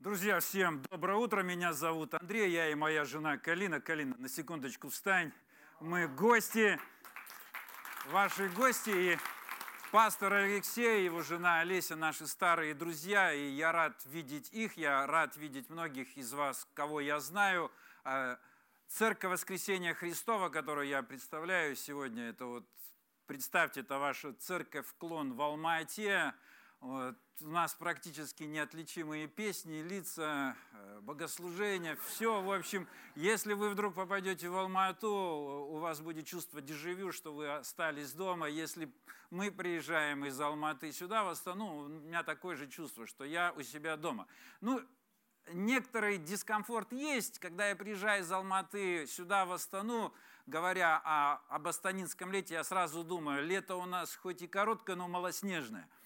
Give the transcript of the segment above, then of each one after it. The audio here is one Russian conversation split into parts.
Друзья, всем доброе утро. Меня зовут Андрей, я и моя жена Калина. Калина, на секундочку встань. Мы гости, ваши гости, и пастор Алексей, его жена Олеся, наши старые друзья, и я рад видеть их, я рад видеть многих из вас, кого я знаю. А, Церковь Воскресения Христова, которую я представляю сегодня, это вот, представьте, это ваша церковь «Клон» в Алма-Ате, вот. У нас практически неотличимые песни, лица, э, богослужения, все. В общем, если вы вдруг попадете в Алмату, у вас будет чувство дежавю, что вы остались дома. Если мы приезжаем из Алматы сюда, в Астану, у меня такое же чувство, что я у себя дома. Ну, некоторый дискомфорт есть, когда я приезжаю из Алматы сюда, в Астану, говоря о, об астанинском лете, я сразу думаю, лето у нас хоть и короткое, но малоснежное –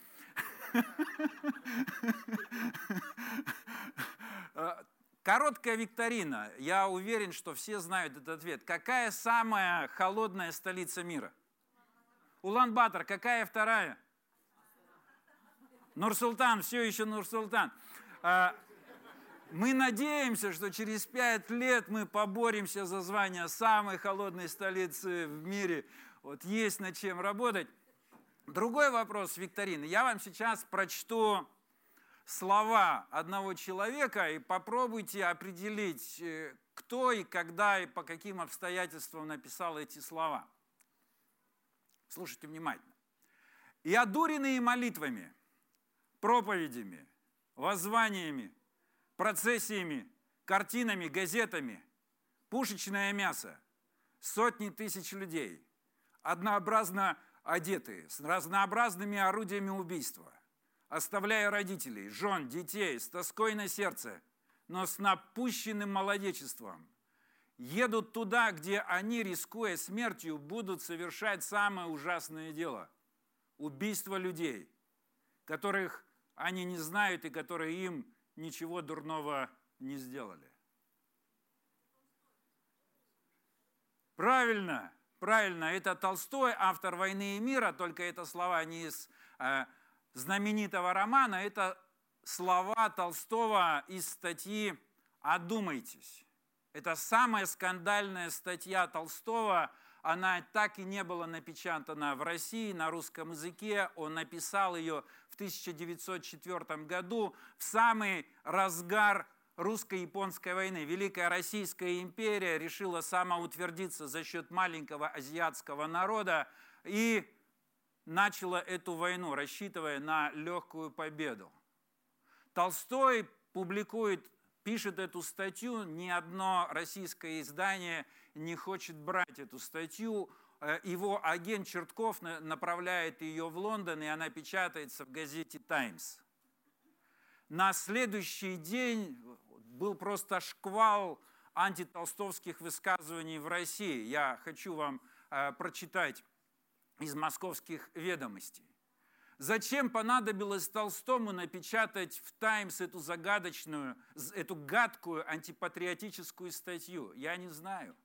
Короткая викторина. Я уверен, что все знают этот ответ. Какая самая холодная столица мира? Улан-Батор. Какая вторая? Нур-Султан. Все еще Нур-Султан. А, мы надеемся, что через пять лет мы поборемся за звание самой холодной столицы в мире. Вот есть над чем работать. Другой вопрос викторины. Я вам сейчас прочту слова одного человека и попробуйте определить, э, кто и когда и по каким обстоятельствам написал эти слова. Слушайте внимательно. «И одуренные молитвами, проповедями, воззваниями, процессиями, картинами, газетами, пушечное мясо, сотни тысяч людей, однообразно одетые, с разнообразными орудиями убийства, оставляя родителей, жен, детей с тоской на сердце, но с напущенным молодечеством, едут туда, где они, рискуя смертью, будут совершать самое ужасное дело – убийство людей, которых они не знают и которые им ничего дурного не сделали. Правильно – Правильно, это Толстой, автор «Войны и мира», только это слова не из э, знаменитого романа, это слова Толстого из статьи «Одумайтесь». Это самая скандальная статья Толстого, она так и не была напечатана в России на русском языке. Он написал ее в 1904 году в самый разгар русско-японской войны Великая Российская империя решила самоутвердиться за счет маленького азиатского народа и начала эту войну, рассчитывая на легкую победу. Толстой публикует, пишет эту статью, ни одно российское издание не хочет брать эту статью. Э, его агент Чертков направляет ее в Лондон, и она печатается в газете «Таймс». На следующий день был просто шквал антитолстовских высказываний в России. Я хочу вам э, прочитать из московских ведомостей. Зачем понадобилось Толстому напечатать в «Таймс» эту загадочную, эту гадкую антипатриотическую статью? Я не знаю.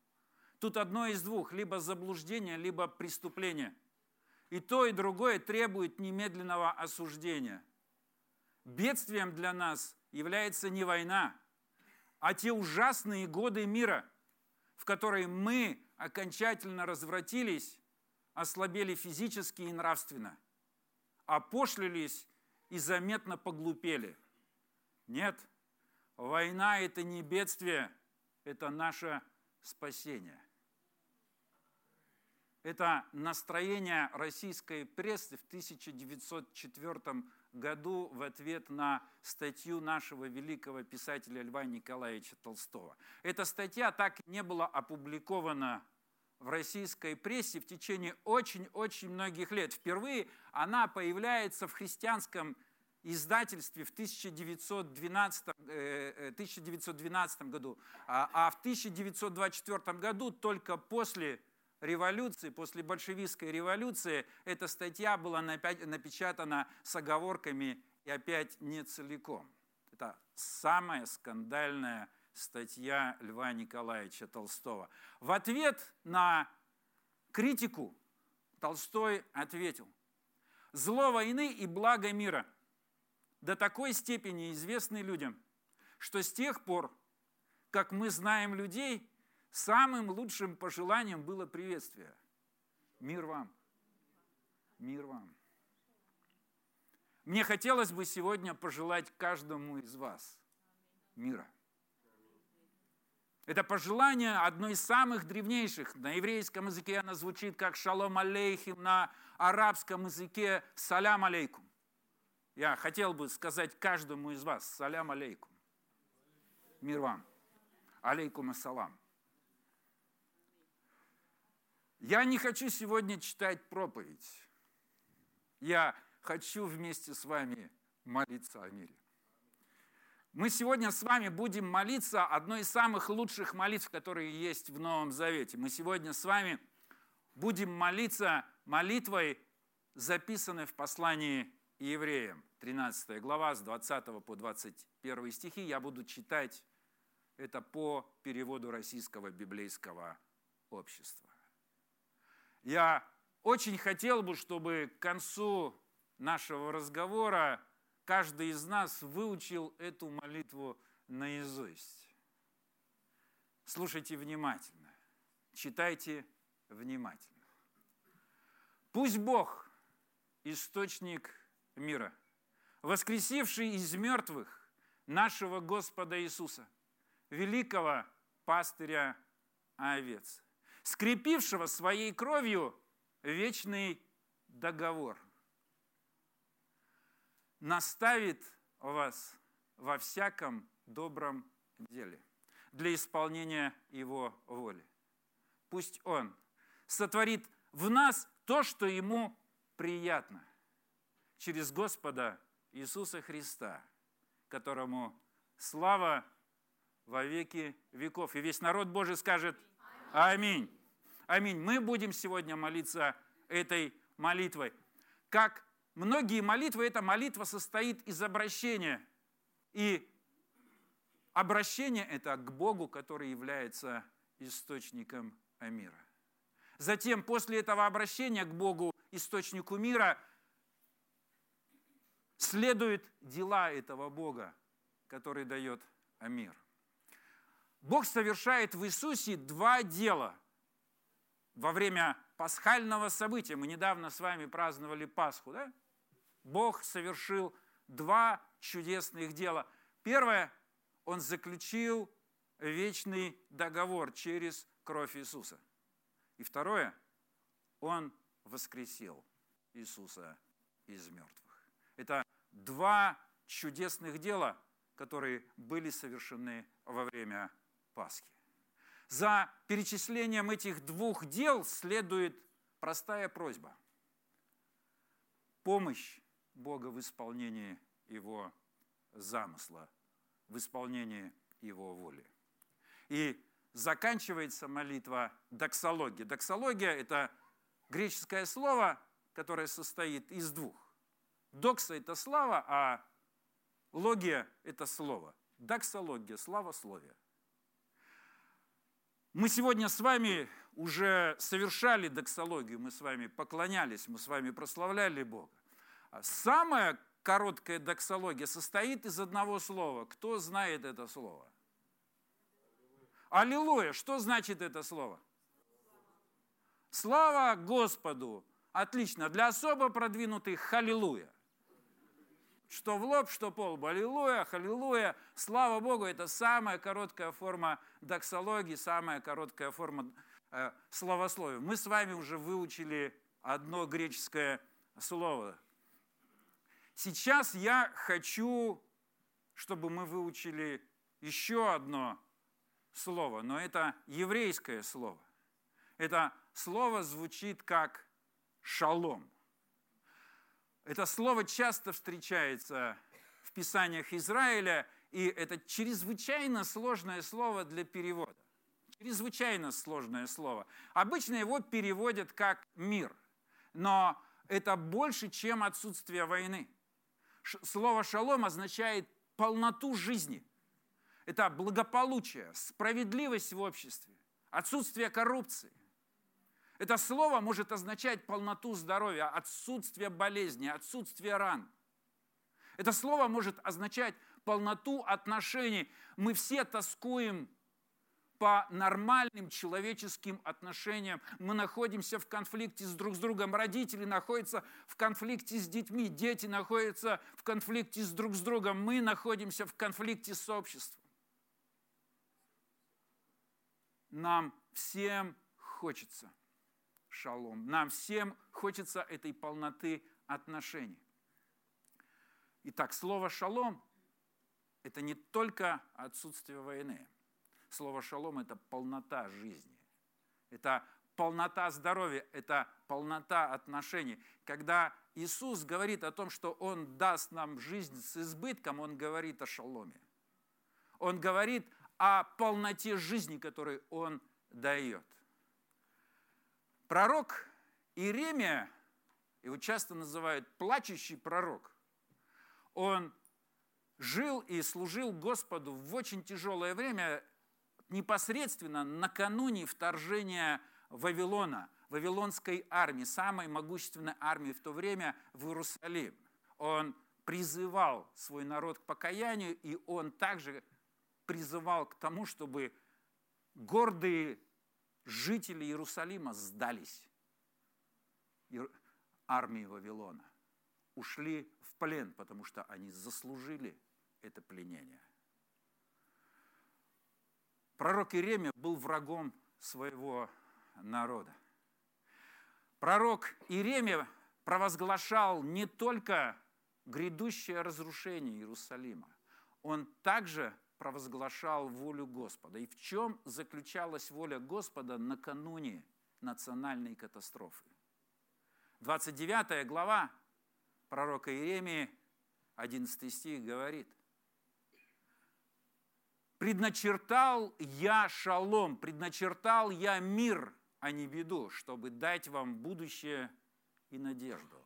Тут одно из двух, либо заблуждение, либо преступление. И то, и другое требует немедленного осуждения. Бедствием для нас является не война, а те ужасные годы мира, в которые мы окончательно развратились, ослабели физически и нравственно, опошлились и заметно поглупели. Нет, война – это не бедствие, это наше спасение. Это настроение российской прессы в 1904 году в ответ на статью нашего великого писателя Льва Николаевича Толстого. Эта статья так не была опубликована в российской прессе в течение очень-очень многих лет. Впервые она появляется в христианском издательстве в 1912, 1912 э, э, году, а, а в 1924 году только после революции, после большевистской революции, эта статья была напечатана с оговорками и опять не целиком. Это самая скандальная статья Льва Николаевича Толстого. В ответ на критику Толстой ответил, «Зло войны и благо мира до такой степени известны людям, что с тех пор, как мы знаем людей, самым лучшим пожеланием было приветствие. Мир вам. Мир вам. Мне хотелось бы сегодня пожелать каждому из вас мира. Это пожелание одно из самых древнейших. На еврейском языке оно звучит как шалом алейхим, на арабском языке салям алейкум. Я хотел бы сказать каждому из вас салям алейкум. Мир вам. Алейкум ассалам. Я не хочу сегодня читать проповедь. Я хочу вместе с вами молиться о мире. Мы сегодня с вами будем молиться одной из самых лучших молитв, которые есть в Новом Завете. Мы сегодня с вами будем молиться молитвой, записанной в послании евреям, 13 глава, с 20 по 21 стихи. Я буду читать это по переводу российского библейского общества. Я очень хотел бы, чтобы к концу нашего разговора каждый из нас выучил эту молитву наизусть. Слушайте внимательно, читайте внимательно. Пусть Бог, источник мира, воскресивший из мертвых нашего Господа Иисуса, великого пастыря овец, скрепившего своей кровью вечный договор – наставит вас во всяком добром деле для исполнения Его воли. Пусть Он сотворит в нас то, что Ему приятно, через Господа Иисуса Христа, которому слава во веки веков. И весь народ Божий скажет Аминь. Аминь. Мы будем сегодня молиться этой молитвой. Как многие молитвы, эта молитва состоит из обращения. И обращение это к Богу, который является источником мира. Затем, после этого обращения к Богу, источнику мира, следуют дела этого Бога, который дает мир. Бог совершает в Иисусе два дела во время пасхального события. Мы недавно с вами праздновали Пасху, да? Бог совершил два чудесных дела. Первое, Он заключил вечный договор через кровь Иисуса. И второе, Он воскресил Иисуса из мертвых. Это два чудесных дела, которые были совершены во время Пасхи. За перечислением этих двух дел следует простая просьба. Помощь Бога в исполнении Его замысла, в исполнении Его воли. И заканчивается молитва доксология. Доксология – это греческое слово, которое состоит из двух. Докса – это слава, а логия – это слово. Доксология – славословие. Мы сегодня с вами уже совершали доксологию, мы с вами поклонялись, мы с вами прославляли Бога. А самая короткая доксология состоит из одного слова. Кто знает это слово? Аллилуйя. Что значит это слово? Слава Господу. Отлично. Для особо продвинутых халилуя. Что в лоб, что по лбу. Аллилуйя, халилуя. Слава Богу, это самая короткая форма доксологии, самая короткая форма э, словословия. Мы с вами уже выучили одно греческое слово Сейчас я хочу, чтобы мы выучили еще одно слово, но это еврейское слово. Это слово звучит как шалом. Это слово часто встречается в Писаниях Израиля, и это чрезвычайно сложное слово для перевода. Чрезвычайно сложное слово. Обычно его переводят как мир, но это больше, чем отсутствие войны. Слово «шалом» означает полноту жизни. Это благополучие, справедливость в обществе, отсутствие коррупции. Это слово может означать полноту здоровья, отсутствие болезни, отсутствие ран. Это слово может означать полноту отношений. Мы все тоскуем по нормальным человеческим отношениям. Мы находимся в конфликте с друг с другом. Родители находятся в конфликте с детьми. Дети находятся в конфликте с друг с другом. Мы находимся в конфликте с обществом. Нам всем хочется шалом. Нам всем хочется этой полноты отношений. Итак, слово «шалом» – это не только отсутствие войны – Слово «шалом» – это полнота жизни. Это полнота здоровья, это полнота отношений. Когда Иисус говорит о том, что Он даст нам жизнь с избытком, Он говорит о шаломе. Он говорит о полноте жизни, которую Он дает. Пророк Иеремия, его часто называют плачущий пророк, он жил и служил Господу в очень тяжелое время, непосредственно накануне вторжения Вавилона, Вавилонской армии, самой могущественной армии в то время в Иерусалим. Он призывал свой народ к покаянию, и он также призывал к тому, чтобы гордые жители Иерусалима сдались армии Вавилона, ушли в плен, потому что они заслужили это пленение. Пророк Иеремия был врагом своего народа. Пророк Иеремия провозглашал не только грядущее разрушение Иерусалима, он также провозглашал волю Господа. И в чем заключалась воля Господа накануне национальной катастрофы? 29 глава пророка Иеремии, 11 стих говорит, Предначертал я шалом, предначертал я мир, а не беду, чтобы дать вам будущее и надежду.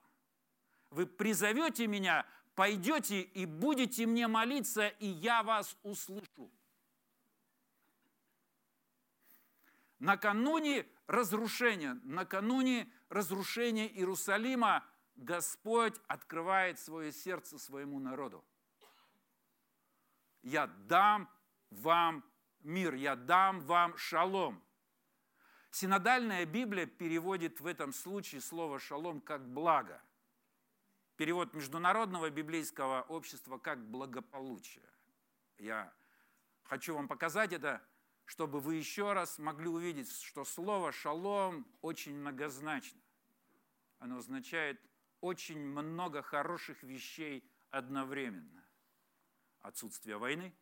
Вы призовете меня, пойдете и будете мне молиться, и я вас услышу. Накануне разрушения, накануне разрушения Иерусалима Господь открывает свое сердце своему народу. Я дам вам мир, я дам вам шалом. Синодальная Библия переводит в этом случае слово шалом как благо. Перевод Международного библейского общества как благополучие. Я хочу вам показать это, чтобы вы еще раз могли увидеть, что слово шалом очень многозначно. Оно означает очень много хороших вещей одновременно. Отсутствие войны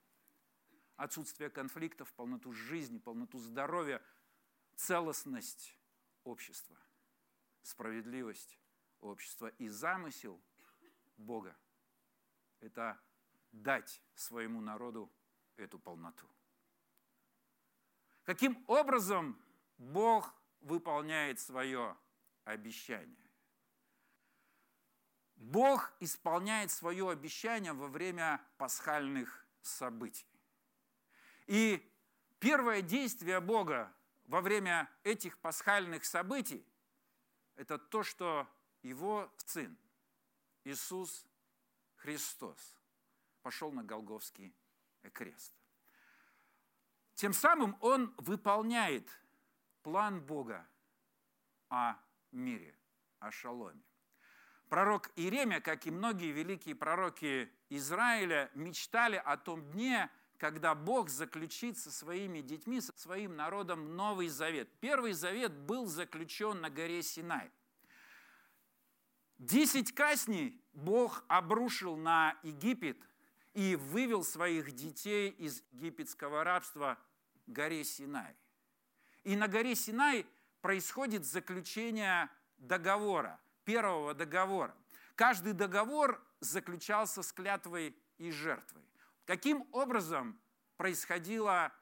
– отсутствие конфликтов, полноту жизни, полноту здоровья, целостность общества, справедливость общества и замысел Бога – это дать своему народу эту полноту. Каким образом Бог выполняет свое обещание? Бог исполняет свое обещание во время пасхальных событий. И первое действие Бога во время этих пасхальных событий – это то, что Его Сын, Иисус Христос, пошел на Голговский крест. Тем самым Он выполняет план Бога о мире, о шаломе. Пророк Иеремия, как и многие великие пророки Израиля, мечтали о том дне, когда Бог заключит со своими детьми, со своим народом Новый Завет. Первый Завет был заключен на горе Синай. Десять казней Бог обрушил на Египет и вывел своих детей из египетского рабства к горе Синай. И на горе Синай происходит заключение договора, первого договора. Каждый договор заключался с клятвой и жертвой. Каким образом происходила,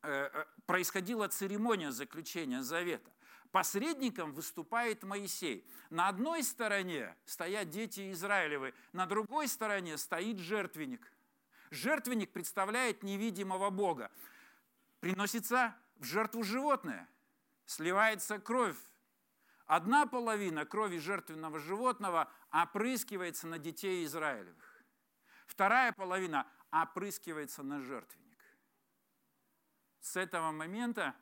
э, э, происходила церемония заключения завета? Посредником выступает Моисей. На одной стороне стоят дети Израилевы, на другой стороне стоит жертвенник. Жертвенник представляет невидимого Бога. Приносится в жертву животное, сливается кровь. Одна половина крови жертвенного животного опрыскивается на детей Израилевых. Вторая половина опрыскивается на жертвенник. С этого момента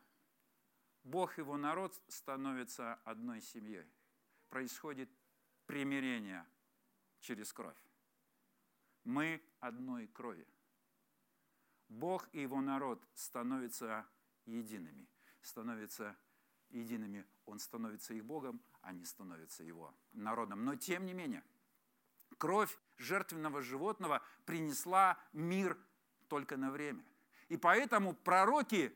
Бог и его народ становятся одной семьей. Происходит примирение через кровь. Мы одной крови. Бог и его народ становятся едиными, становятся едиными. Он становится их Богом, они становятся его народом. Но тем не менее, кровь жертвенного животного принесла мир только на время. И поэтому пророки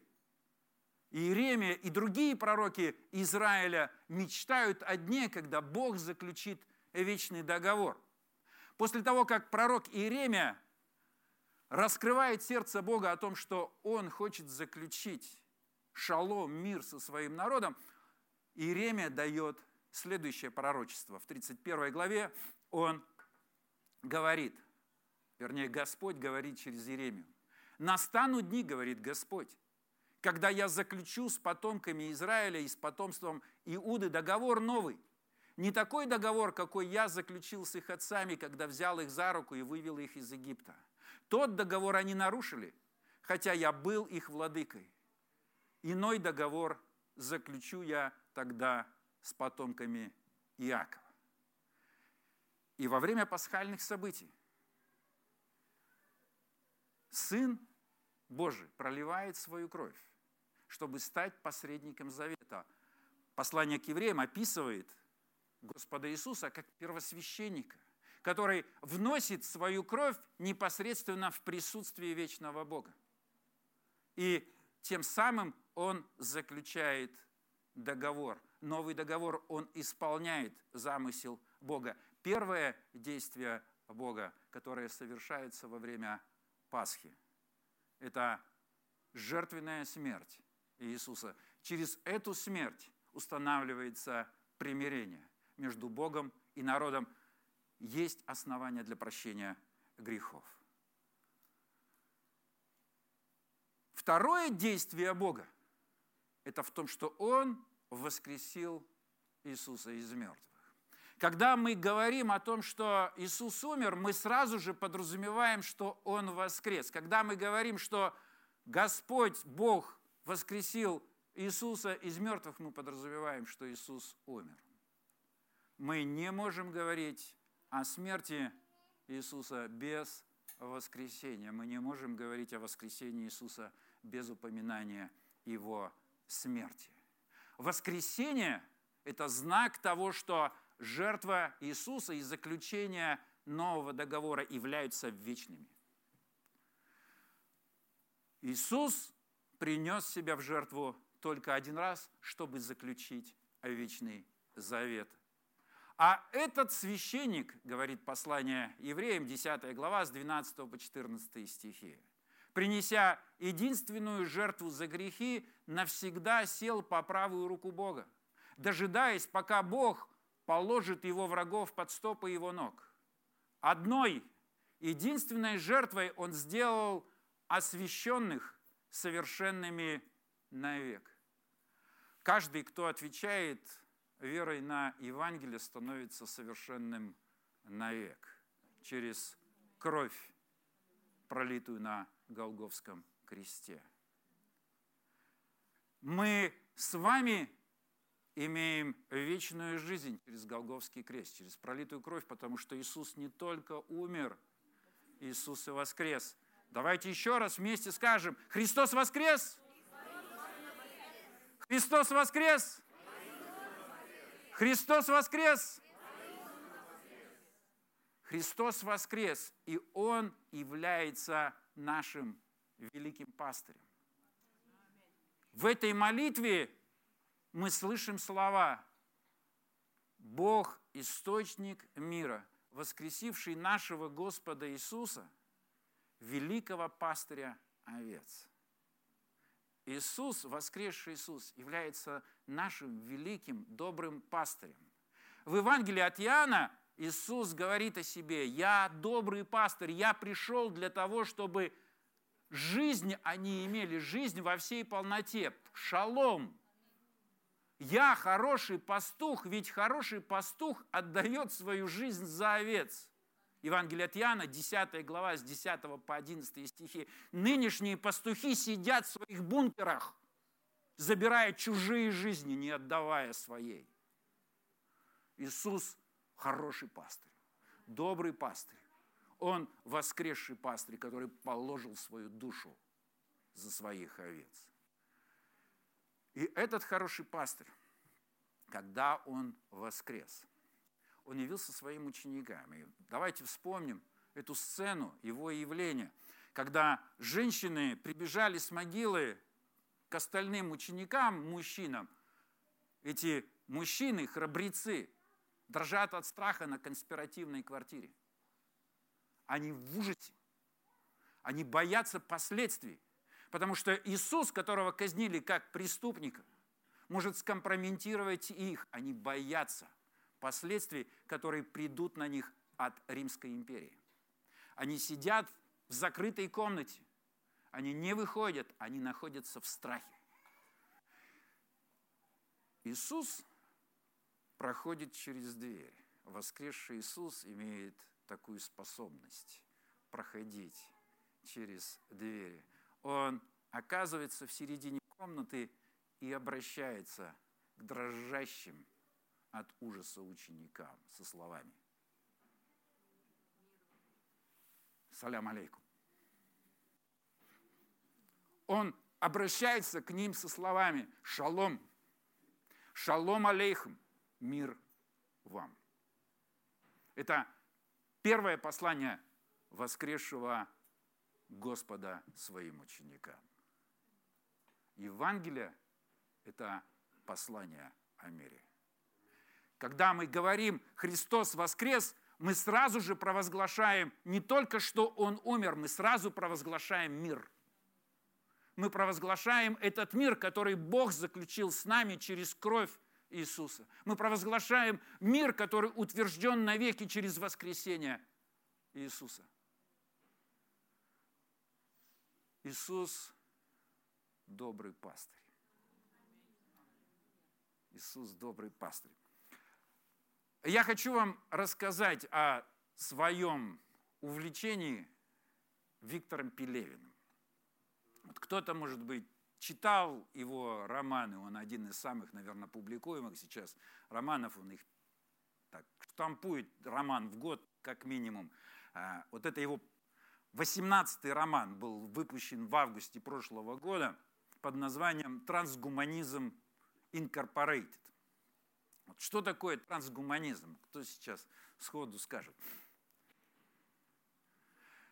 Иеремия и другие пророки Израиля мечтают о дне, когда Бог заключит вечный договор. После того, как пророк Иеремия раскрывает сердце Бога о том, что он хочет заключить шалом, мир со своим народом, Иеремия дает следующее пророчество. В 31 главе он говорит, вернее, Господь говорит через Иеремию. «Настанут дни, — говорит Господь, — когда я заключу с потомками Израиля и с потомством Иуды договор новый. Не такой договор, какой я заключил с их отцами, когда взял их за руку и вывел их из Египта. Тот договор они нарушили, хотя я был их владыкой. Иной договор заключу я тогда с потомками Иакова. И во время пасхальных событий Сын Божий проливает свою кровь, чтобы стать посредником завета. Послание к евреям описывает Господа Иисуса как первосвященника, который вносит свою кровь непосредственно в присутствие вечного Бога. И тем самым он заключает договор. Новый договор, он исполняет замысел Бога. Первое действие Бога, которое совершается во время Пасхи, это жертвенная смерть Иисуса. Через эту смерть устанавливается примирение между Богом и народом. Есть основания для прощения грехов. Второе действие Бога – это в том, что Он воскресил Иисуса из мертвых. Когда мы говорим о том, что Иисус умер, мы сразу же подразумеваем, что Он воскрес. Когда мы говорим, что Господь, Бог, воскресил Иисуса из мертвых, мы подразумеваем, что Иисус умер. Мы не можем говорить о смерти Иисуса без воскресения. Мы не можем говорить о воскресении Иисуса без упоминания Его смерти. Воскресение – это знак того, что жертва Иисуса и заключение нового договора являются вечными. Иисус принес себя в жертву только один раз, чтобы заключить вечный завет. А этот священник, говорит послание евреям, 10 глава, с 12 по 14 стихи, принеся единственную жертву за грехи, навсегда сел по правую руку Бога, дожидаясь, пока Бог положит его врагов под стопы его ног. Одной, единственной жертвой он сделал освященных совершенными навек. Каждый, кто отвечает верой на Евангелие, становится совершенным навек через кровь, пролитую на Голговском кресте. Мы с вами имеем вечную жизнь через Голговский крест, через пролитую кровь, потому что Иисус не только умер, Иисус и воскрес. Давайте еще раз вместе скажем, Христос воскрес! Христос воскрес! Христос воскрес! Христос воскрес, и Он является нашим великим пастырем. В этой молитве мы слышим слова «Бог – источник мира, воскресивший нашего Господа Иисуса, великого пастыря овец». Иисус, воскресший Иисус, является нашим великим, добрым пастырем. В Евангелии от Иоанна Иисус говорит о себе, «Я добрый пастырь, я пришел для того, чтобы жизнь они имели, жизнь во всей полноте, шалом, я хороший пастух, ведь хороший пастух отдает свою жизнь за овец. Евангелие от Иоанна, 10 глава, с 10 по 11 стихи. Нынешние пастухи сидят в своих бункерах, забирая чужие жизни, не отдавая своей. Иисус хороший пастырь, добрый пастырь. Он воскресший пастырь, который положил свою душу за своих овец. И этот хороший пастырь, когда он воскрес, он явился своим ученикам. И давайте вспомним эту сцену, его явления, когда женщины прибежали с могилы к остальным ученикам, мужчинам. Эти мужчины, храбрецы, дрожат от страха на конспиративной квартире. Они в ужасе. Они боятся последствий. Потому что Иисус, которого казнили как преступника, может скомпрометировать их. Они боятся последствий, которые придут на них от Римской империи. Они сидят в закрытой комнате. Они не выходят, они находятся в страхе. Иисус проходит через дверь. Воскресший Иисус имеет такую способность проходить через двери. Он оказывается в середине комнаты и обращается к дрожащим от ужаса ученикам со словами. Салям алейкум. Он обращается к ним со словами «Шалом, шалом алейхум, мир вам». Это Первое послание воскресшего Господа своим ученикам. Евангелие – это послание о мире. Когда мы говорим «Христос воскрес», мы сразу же провозглашаем не только, что Он умер, мы сразу провозглашаем мир. Мы провозглашаем этот мир, который Бог заключил с нами через кровь Иисуса. Мы провозглашаем мир, который утвержден навеки через воскресение Иисуса. Иисус – добрый пастырь. Иисус – добрый пастырь. Я хочу вам рассказать о своем увлечении Виктором Пелевиным. Вот кто-то, может быть, читал его романы, он один из самых, наверное, публикуемых сейчас романов, он их так, штампует роман в год, как минимум. А, вот это его 18-й роман был выпущен в августе прошлого года под названием «Трансгуманизм Incorporated». Что такое трансгуманизм? Кто сейчас сходу скажет?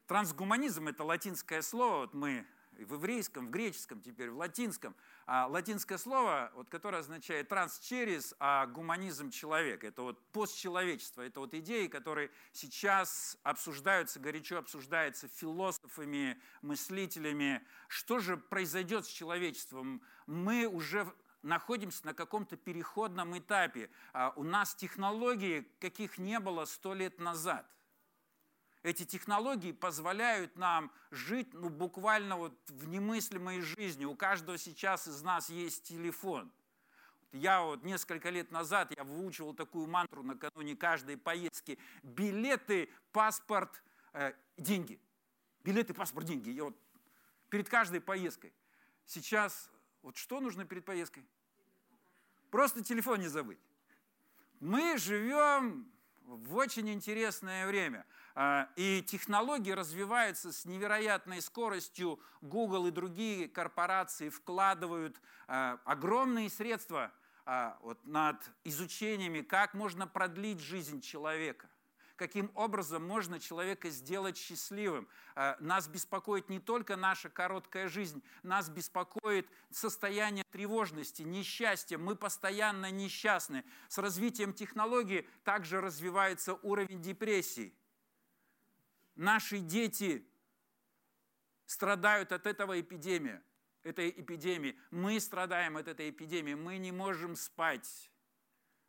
Трансгуманизм – это латинское слово, вот мы в еврейском, в греческом, теперь в латинском. А латинское слово, вот, которое означает транс через, а гуманизм человек. Это вот постчеловечество. Это вот идеи, которые сейчас обсуждаются, горячо обсуждаются философами, мыслителями. Что же произойдет с человечеством? Мы уже находимся на каком-то переходном этапе. А у нас технологии, каких не было сто лет назад. Эти технологии позволяют нам жить ну, буквально вот в немыслимой жизни. У каждого сейчас из нас есть телефон. Я вот несколько лет назад я выучивал такую мантру накануне каждой поездки. Билеты, паспорт, э, деньги. Билеты, паспорт, деньги. Я вот перед каждой поездкой. Сейчас вот что нужно перед поездкой? Просто телефон не забыть. Мы живем в очень интересное время. А, и технологии развиваются с невероятной скоростью. Google и другие корпорации вкладывают а, огромные средства а, вот над изучениями, как можно продлить жизнь человека каким образом можно человека сделать счастливым. Нас беспокоит не только наша короткая жизнь, нас беспокоит состояние тревожности, несчастья. Мы постоянно несчастны. С развитием технологий также развивается уровень депрессии наши дети страдают от этого эпидемии, этой эпидемии. Мы страдаем от этой эпидемии. Мы не можем спать.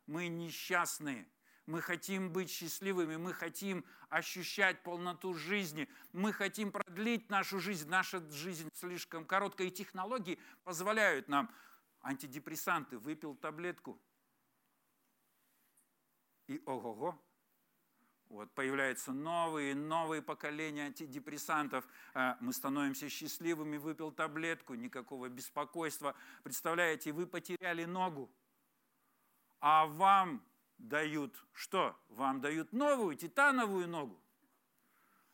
Мы несчастны. Мы хотим быть счастливыми, мы хотим ощущать полноту жизни, мы хотим продлить нашу жизнь. Наша жизнь слишком короткая, и технологии позволяют нам. Антидепрессанты, выпил таблетку, и ого-го, Вот, появляются новые, новые поколения антидепрессантов. А, мы становимся счастливыми, выпил таблетку, никакого беспокойства. Представляете, вы потеряли ногу, а вам дают что? Вам дают новую титановую ногу.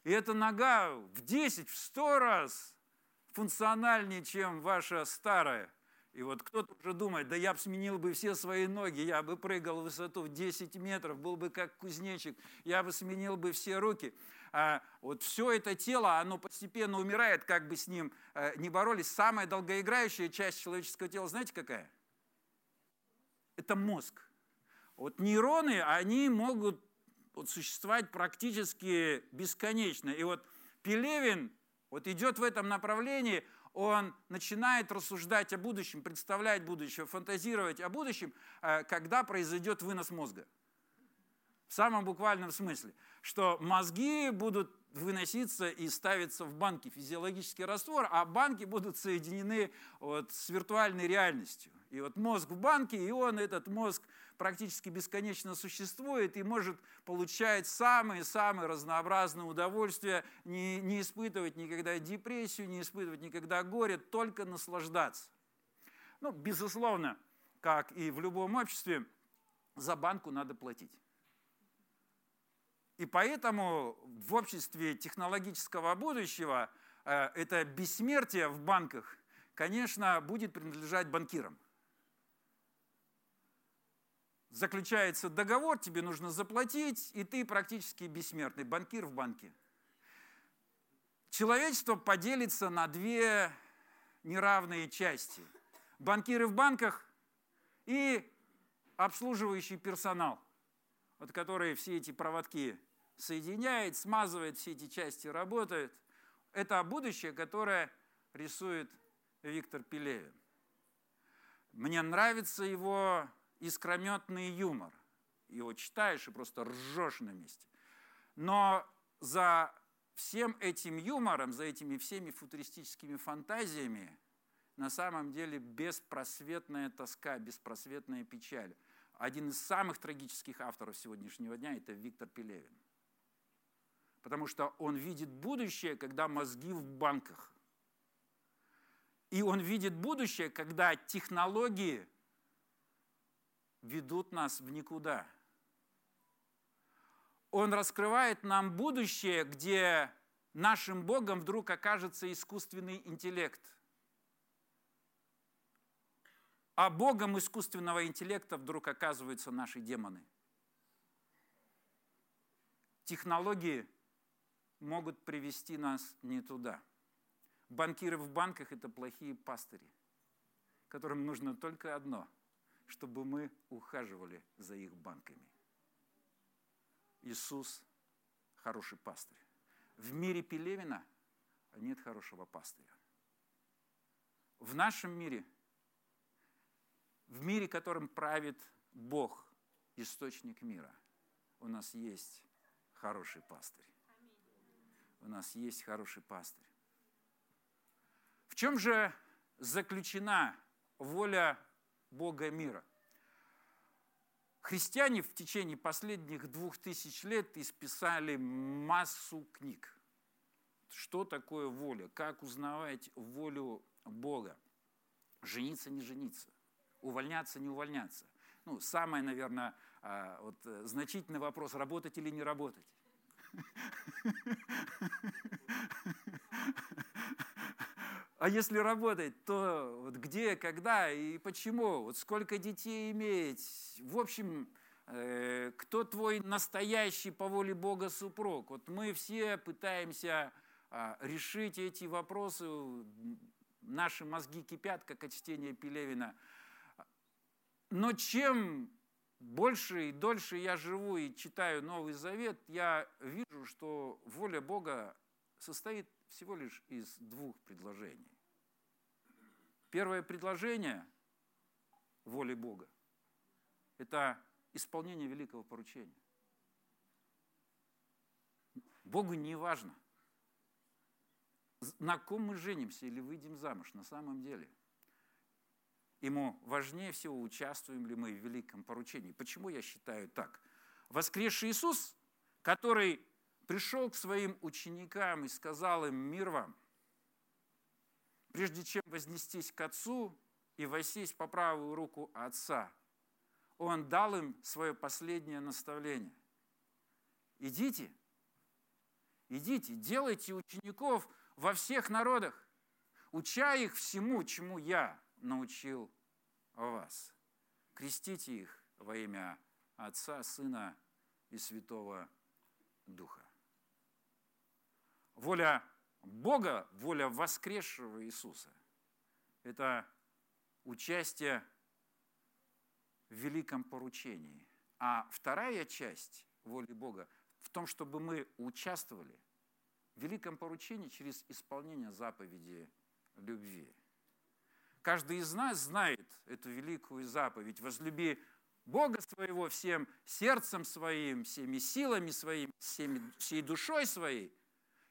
И эта нога в 10, в 100 раз функциональнее, чем ваша старая. И вот кто-то уже думает, да я бы сменил бы все свои ноги, я бы прыгал в высоту в 10 метров, был бы как кузнечик, я бы сменил бы все руки. А вот все это тело, оно постепенно умирает, как бы с ним э, не боролись. Самая долгоиграющая часть человеческого тела, знаете какая? Это мозг. Вот нейроны, они могут вот, существовать практически бесконечно. И вот Пелевин вот идет в этом направлении – он начинает рассуждать о будущем, представлять будущее, фантазировать о будущем, э, когда произойдет вынос мозга. В самом буквальном смысле, что мозги будут выноситься и ставиться в банки физиологический раствор, а банки будут соединены вот с виртуальной реальностью. И вот мозг в банке, и он, этот мозг, практически бесконечно существует и может получать самые-самые разнообразные удовольствия, не, не испытывать никогда депрессию, не испытывать никогда горе, только наслаждаться. Ну, безусловно, как и в любом обществе, за банку надо платить. И поэтому в обществе технологического будущего э, это бессмертие в банках, конечно, будет принадлежать банкирам заключается договор, тебе нужно заплатить, и ты практически бессмертный, банкир в банке. Человечество поделится на две неравные части. Банкиры в банках и обслуживающий персонал, вот который все эти проводки соединяет, смазывает, все эти части работают. Это будущее, которое рисует Виктор Пелевин. Мне нравится его искрометный юмор. Его читаешь и просто ржешь на месте. Но за всем этим юмором, за этими всеми футуристическими фантазиями на самом деле беспросветная тоска, беспросветная печаль. Один из самых трагических авторов сегодняшнего дня – это Виктор Пелевин. Потому что он видит будущее, когда мозги в банках. И он видит будущее, когда технологии ведут нас в никуда. Он раскрывает нам будущее, где нашим Богом вдруг окажется искусственный интеллект. А Богом искусственного интеллекта вдруг оказываются наши демоны. Технологии могут привести нас не туда. Банкиры в банках – это плохие пастыри, которым нужно только одно – чтобы мы ухаживали за их банками. Иисус – хороший пастырь. В мире Пелевина нет хорошего пастыря. В нашем мире, в мире, которым правит Бог, источник мира, у нас есть хороший пастырь. У нас есть хороший пастырь. В чем же заключена воля Бога мира. Христиане в течение последних двух тысяч лет исписали массу книг. Что такое воля? Как узнавать волю Бога? Жениться, не жениться? Увольняться, не увольняться? Ну, самый, наверное, а, вот, э, значительный вопрос, работать или не работать. А если работать, то вот где, когда и почему? Вот сколько детей иметь? В общем, э, кто твой настоящий по воле Бога супруг? Вот мы все пытаемся э, решить эти вопросы. Наши мозги кипят, как от чтения Пелевина. Но чем больше и дольше я живу и читаю Новый Завет, я вижу, что воля Бога состоит всего лишь из двух предложений. Первое предложение воли Бога – это исполнение великого поручения. Богу не важно, на ком мы женимся или выйдем замуж на самом деле. Ему важнее всего, участвуем ли мы в великом поручении. Почему я считаю так? Воскресший Иисус который пришел к своим ученикам и сказал им «Мир вам!» Прежде чем вознестись к Отцу и воссесть по правую руку Отца, Он дал им свое последнее наставление. Идите, идите, делайте учеников во всех народах, уча их всему, чему я научил вас. Крестите их во имя Отца, Сына и Святого Духа. Воля Бога, воля воскресшего Иисуса – это участие в великом поручении. А вторая часть воли Бога в том, чтобы мы участвовали в великом поручении через исполнение заповеди любви. Каждый из нас знает эту великую заповедь. Возлюби Бога своего всем сердцем своим, всеми силами своими, всей душой своей.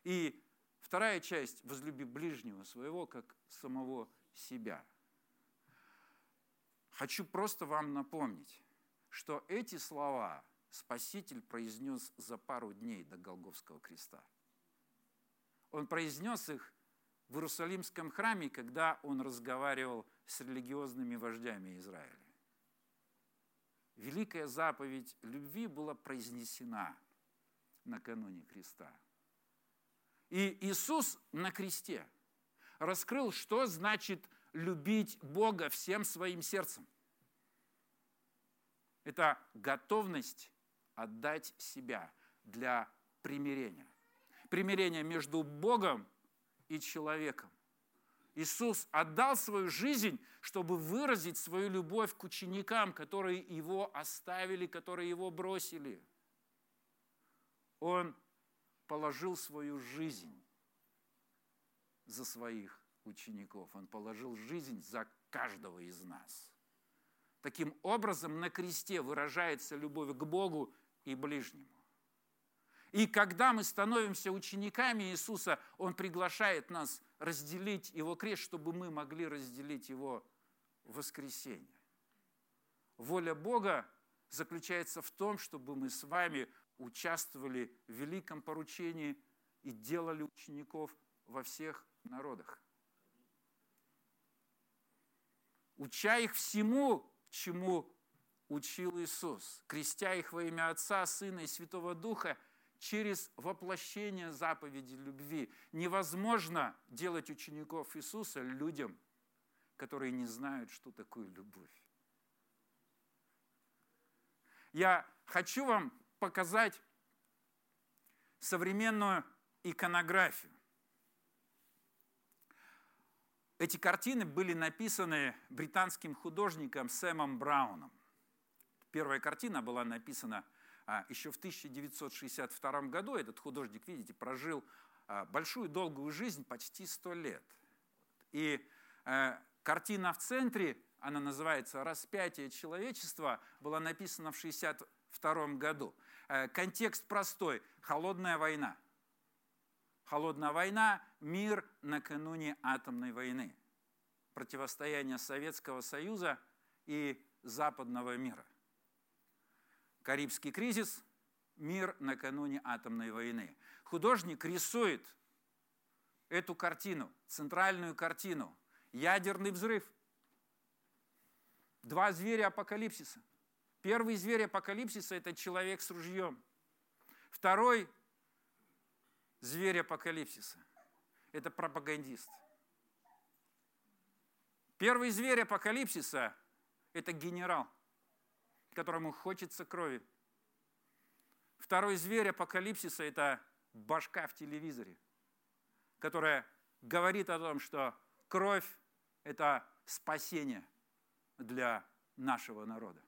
И вторая часть – возлюби ближнего своего, как самого себя. Хочу просто вам напомнить, что эти слова Спаситель произнес за пару дней до Голговского креста. Он произнес их в Иерусалимском храме, когда он разговаривал с религиозными вождями Израиля великая заповедь любви была произнесена накануне креста. И Иисус на кресте раскрыл, что значит любить Бога всем своим сердцем. Это готовность отдать себя для примирения. Примирение между Богом и человеком. Иисус отдал свою жизнь, чтобы выразить свою любовь к ученикам, которые его оставили, которые его бросили. Он положил свою жизнь за своих учеников. Он положил жизнь за каждого из нас. Таким образом, на кресте выражается любовь к Богу и ближнему. И когда мы становимся учениками Иисуса, Он приглашает нас разделить Его крест, чтобы мы могли разделить Его воскресенье. Воля Бога заключается в том, чтобы мы с вами участвовали в великом поручении и делали учеников во всех народах. Уча их всему, чему учил Иисус, крестя их во имя Отца, Сына и Святого Духа – через воплощение заповеди любви. Невозможно делать учеников Иисуса людям, которые не знают, что такое любовь. Я хочу вам показать современную иконографию. Эти картины были написаны британским художником Сэмом Брауном. Первая картина была написана а еще в 1962 году этот художник, видите, прожил а, большую долгую жизнь, почти сто лет. И э, картина в центре, она называется «Распятие человечества», была написана в 1962 году. Э, контекст простой – холодная война. Холодная война – мир накануне атомной войны. Противостояние Советского Союза и западного мира. Карибский кризис, мир накануне атомной войны. Художник рисует эту картину, центральную картину, ядерный взрыв. Два зверя апокалипсиса. Первый зверь апокалипсиса – это человек с ружьем. Второй зверь апокалипсиса – это пропагандист. Первый зверь апокалипсиса – это генерал которому хочется крови. Второй зверь апокалипсиса – это башка в телевизоре, которая говорит о том, что кровь – это спасение для нашего народа.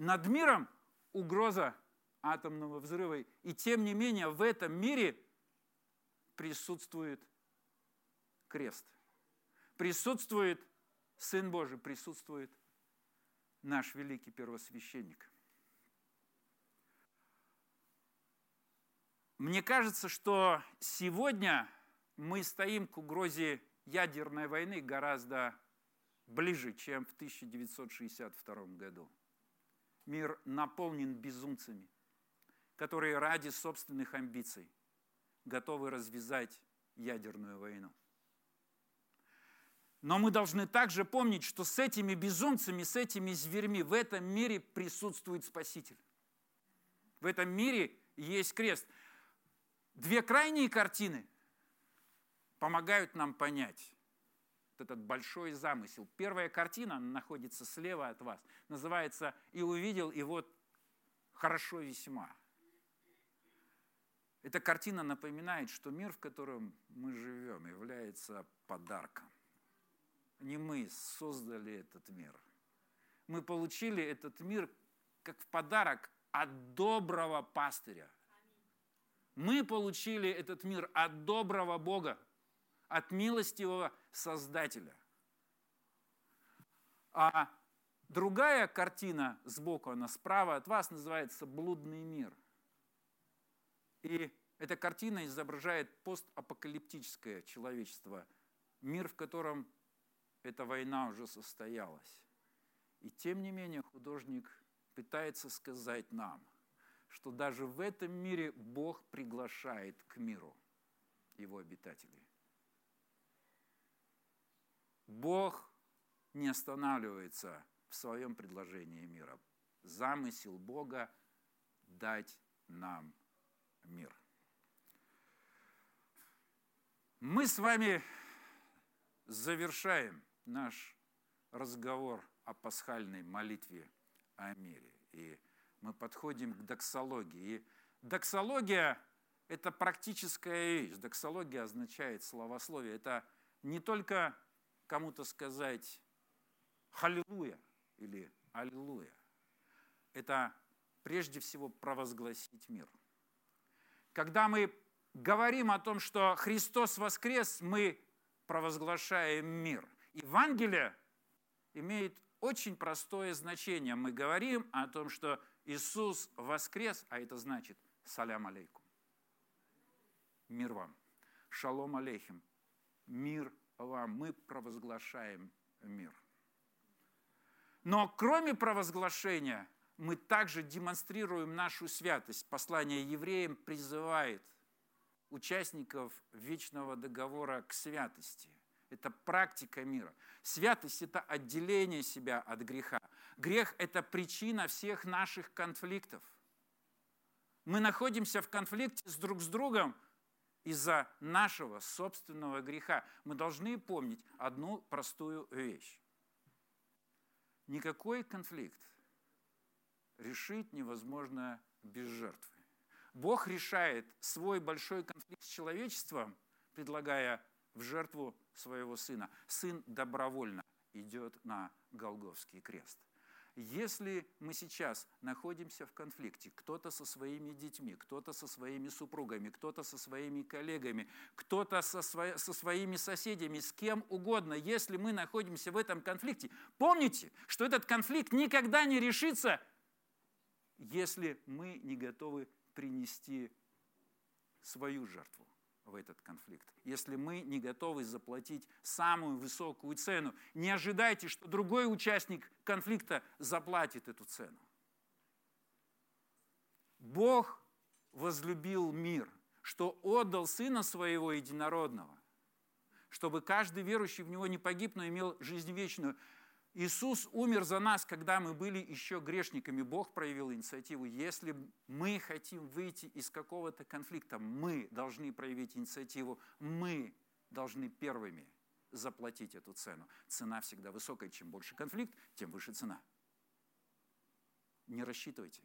Над миром угроза атомного взрыва. И тем не менее в этом мире присутствует крест. Присутствует Сын Божий присутствует, наш великий первосвященник. Мне кажется, что сегодня мы стоим к угрозе ядерной войны гораздо ближе, чем в 1962 году. Мир наполнен безумцами, которые ради собственных амбиций готовы развязать ядерную войну. Но мы должны также помнить, что с этими безумцами, с этими зверьми в этом мире присутствует Спаситель. В этом мире есть крест. Две крайние картины помогают нам понять этот большой замысел. Первая картина находится слева от вас. Называется «И увидел, и вот хорошо весьма». Эта картина напоминает, что мир, в котором мы живем, является подарком. Не мы создали этот мир. Мы получили этот мир как в подарок от доброго пастыря. Мы получили этот мир от доброго Бога, от милостивого Создателя. А другая картина сбоку, она справа от вас, называется «Блудный мир». И эта картина изображает постапокалиптическое человечество, мир, в котором эта война уже состоялась. И тем не менее художник пытается сказать нам, что даже в этом мире Бог приглашает к миру его обитателей. Бог не останавливается в своем предложении мира. Замысел Бога дать нам мир. Мы с вами завершаем наш разговор о пасхальной молитве о мире. И мы подходим к доксологии. И доксология – это практическая вещь. Доксология означает словословие. Это не только кому-то сказать «Халилуя» или «Аллилуйя». Это прежде всего провозгласить мир. Когда мы говорим о том, что Христос воскрес, мы провозглашаем мир. Евангелие имеет очень простое значение. Мы говорим о том, что Иисус воскрес, а это значит «Салям алейкум». Мир вам. Шалом алейхим. Мир вам, мы провозглашаем мир. Но кроме провозглашения, мы также демонстрируем нашу святость. Послание евреям призывает участников вечного договора к святости. Это практика мира. Святость – это отделение себя от греха. Грех – это причина всех наших конфликтов. Мы находимся в конфликте с друг с другом – из-за нашего собственного греха. Мы должны помнить одну простую вещь. Никакой конфликт решить невозможно без жертвы. Бог решает свой большой конфликт с человечеством, предлагая в жертву своего сына. Сын добровольно идет на Голговский крест. Если мы сейчас находимся в конфликте, кто-то со своими детьми, кто-то со своими супругами, кто-то со своими коллегами, кто-то со, сво... со своими соседями, с кем угодно, если мы находимся в этом конфликте, помните, что этот конфликт никогда не решится, если мы не готовы принести свою жертву в этот конфликт. Если мы не готовы заплатить самую высокую цену, не ожидайте, что другой участник конфликта заплатит эту цену. Бог возлюбил мир, что отдал Сына Своего Единородного, чтобы каждый верующий в Него не погиб, но имел жизнь вечную. Иисус умер за нас, когда мы были еще грешниками. Бог проявил инициативу. Если мы хотим выйти из какого-то конфликта, мы должны проявить инициативу. Мы должны первыми заплатить эту цену. Цена всегда высокая. Чем больше конфликт, тем выше цена. Не рассчитывайте,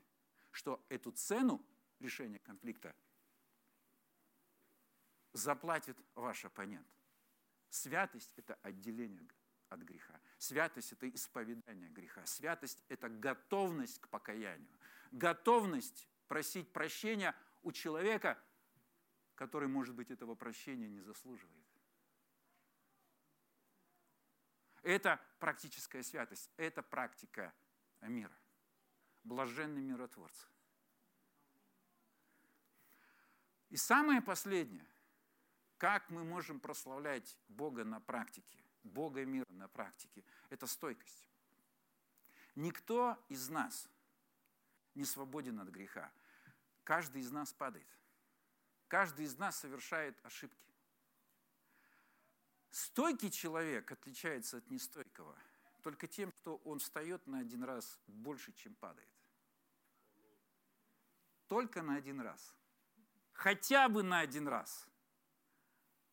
что эту цену решения конфликта заплатит ваш оппонент. Святость – это отделение от греха. Святость – это исповедание греха. Святость – это готовность к покаянию. Готовность просить прощения у человека, который, может быть, этого прощения не заслуживает. Это практическая святость, это практика мира. Блаженный миротворцы. И самое последнее, как мы можем прославлять Бога на практике. Бога и мира на практике – это стойкость. Никто из нас не свободен от греха. Каждый из нас падает. Каждый из нас совершает ошибки. Стойкий человек отличается от нестойкого только тем, что он встает на один раз больше, чем падает. Только на один раз. Хотя бы на один раз.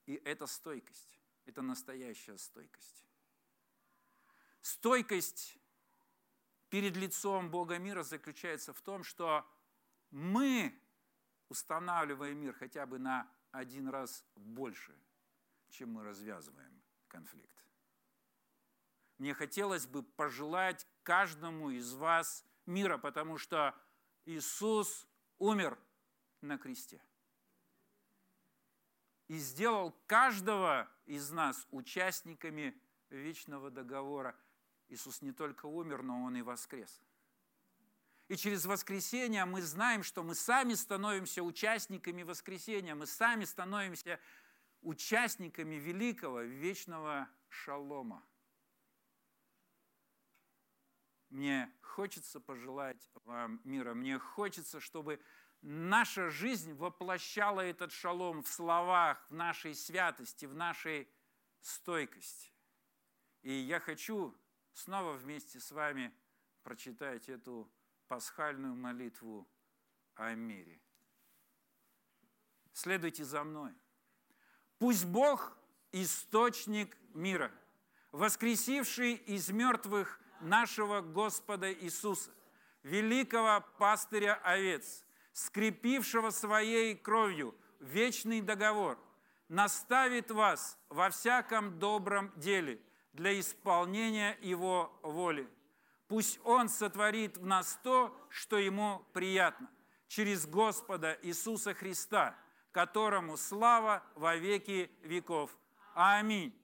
И это стойкость. Это настоящая стойкость. Стойкость перед лицом Бога мира заключается в том, что мы устанавливаем мир хотя бы на один раз больше, чем мы развязываем конфликт. Мне хотелось бы пожелать каждому из вас мира, потому что Иисус умер на кресте и сделал каждого из нас участниками вечного договора – Иисус не только умер, но Он и воскрес. И через воскресение мы знаем, что мы сами становимся участниками воскресения, мы сами становимся участниками великого вечного шалома. Мне хочется пожелать вам мира, мне хочется, чтобы наша жизнь воплощала этот шалом в словах, в нашей святости, в нашей стойкости. И я хочу снова вместе с вами прочитать эту пасхальную молитву о мире. Следуйте за мной. Пусть Бог – источник мира, воскресивший из мертвых нашего Господа Иисуса, великого пастыря овец, скрепившего своей кровью вечный договор, наставит вас во всяком добром деле – для исполнения Его воли. Пусть Он сотворит в нас то, что Ему приятно, через Господа Иисуса Христа, которому слава во веки веков. Аминь.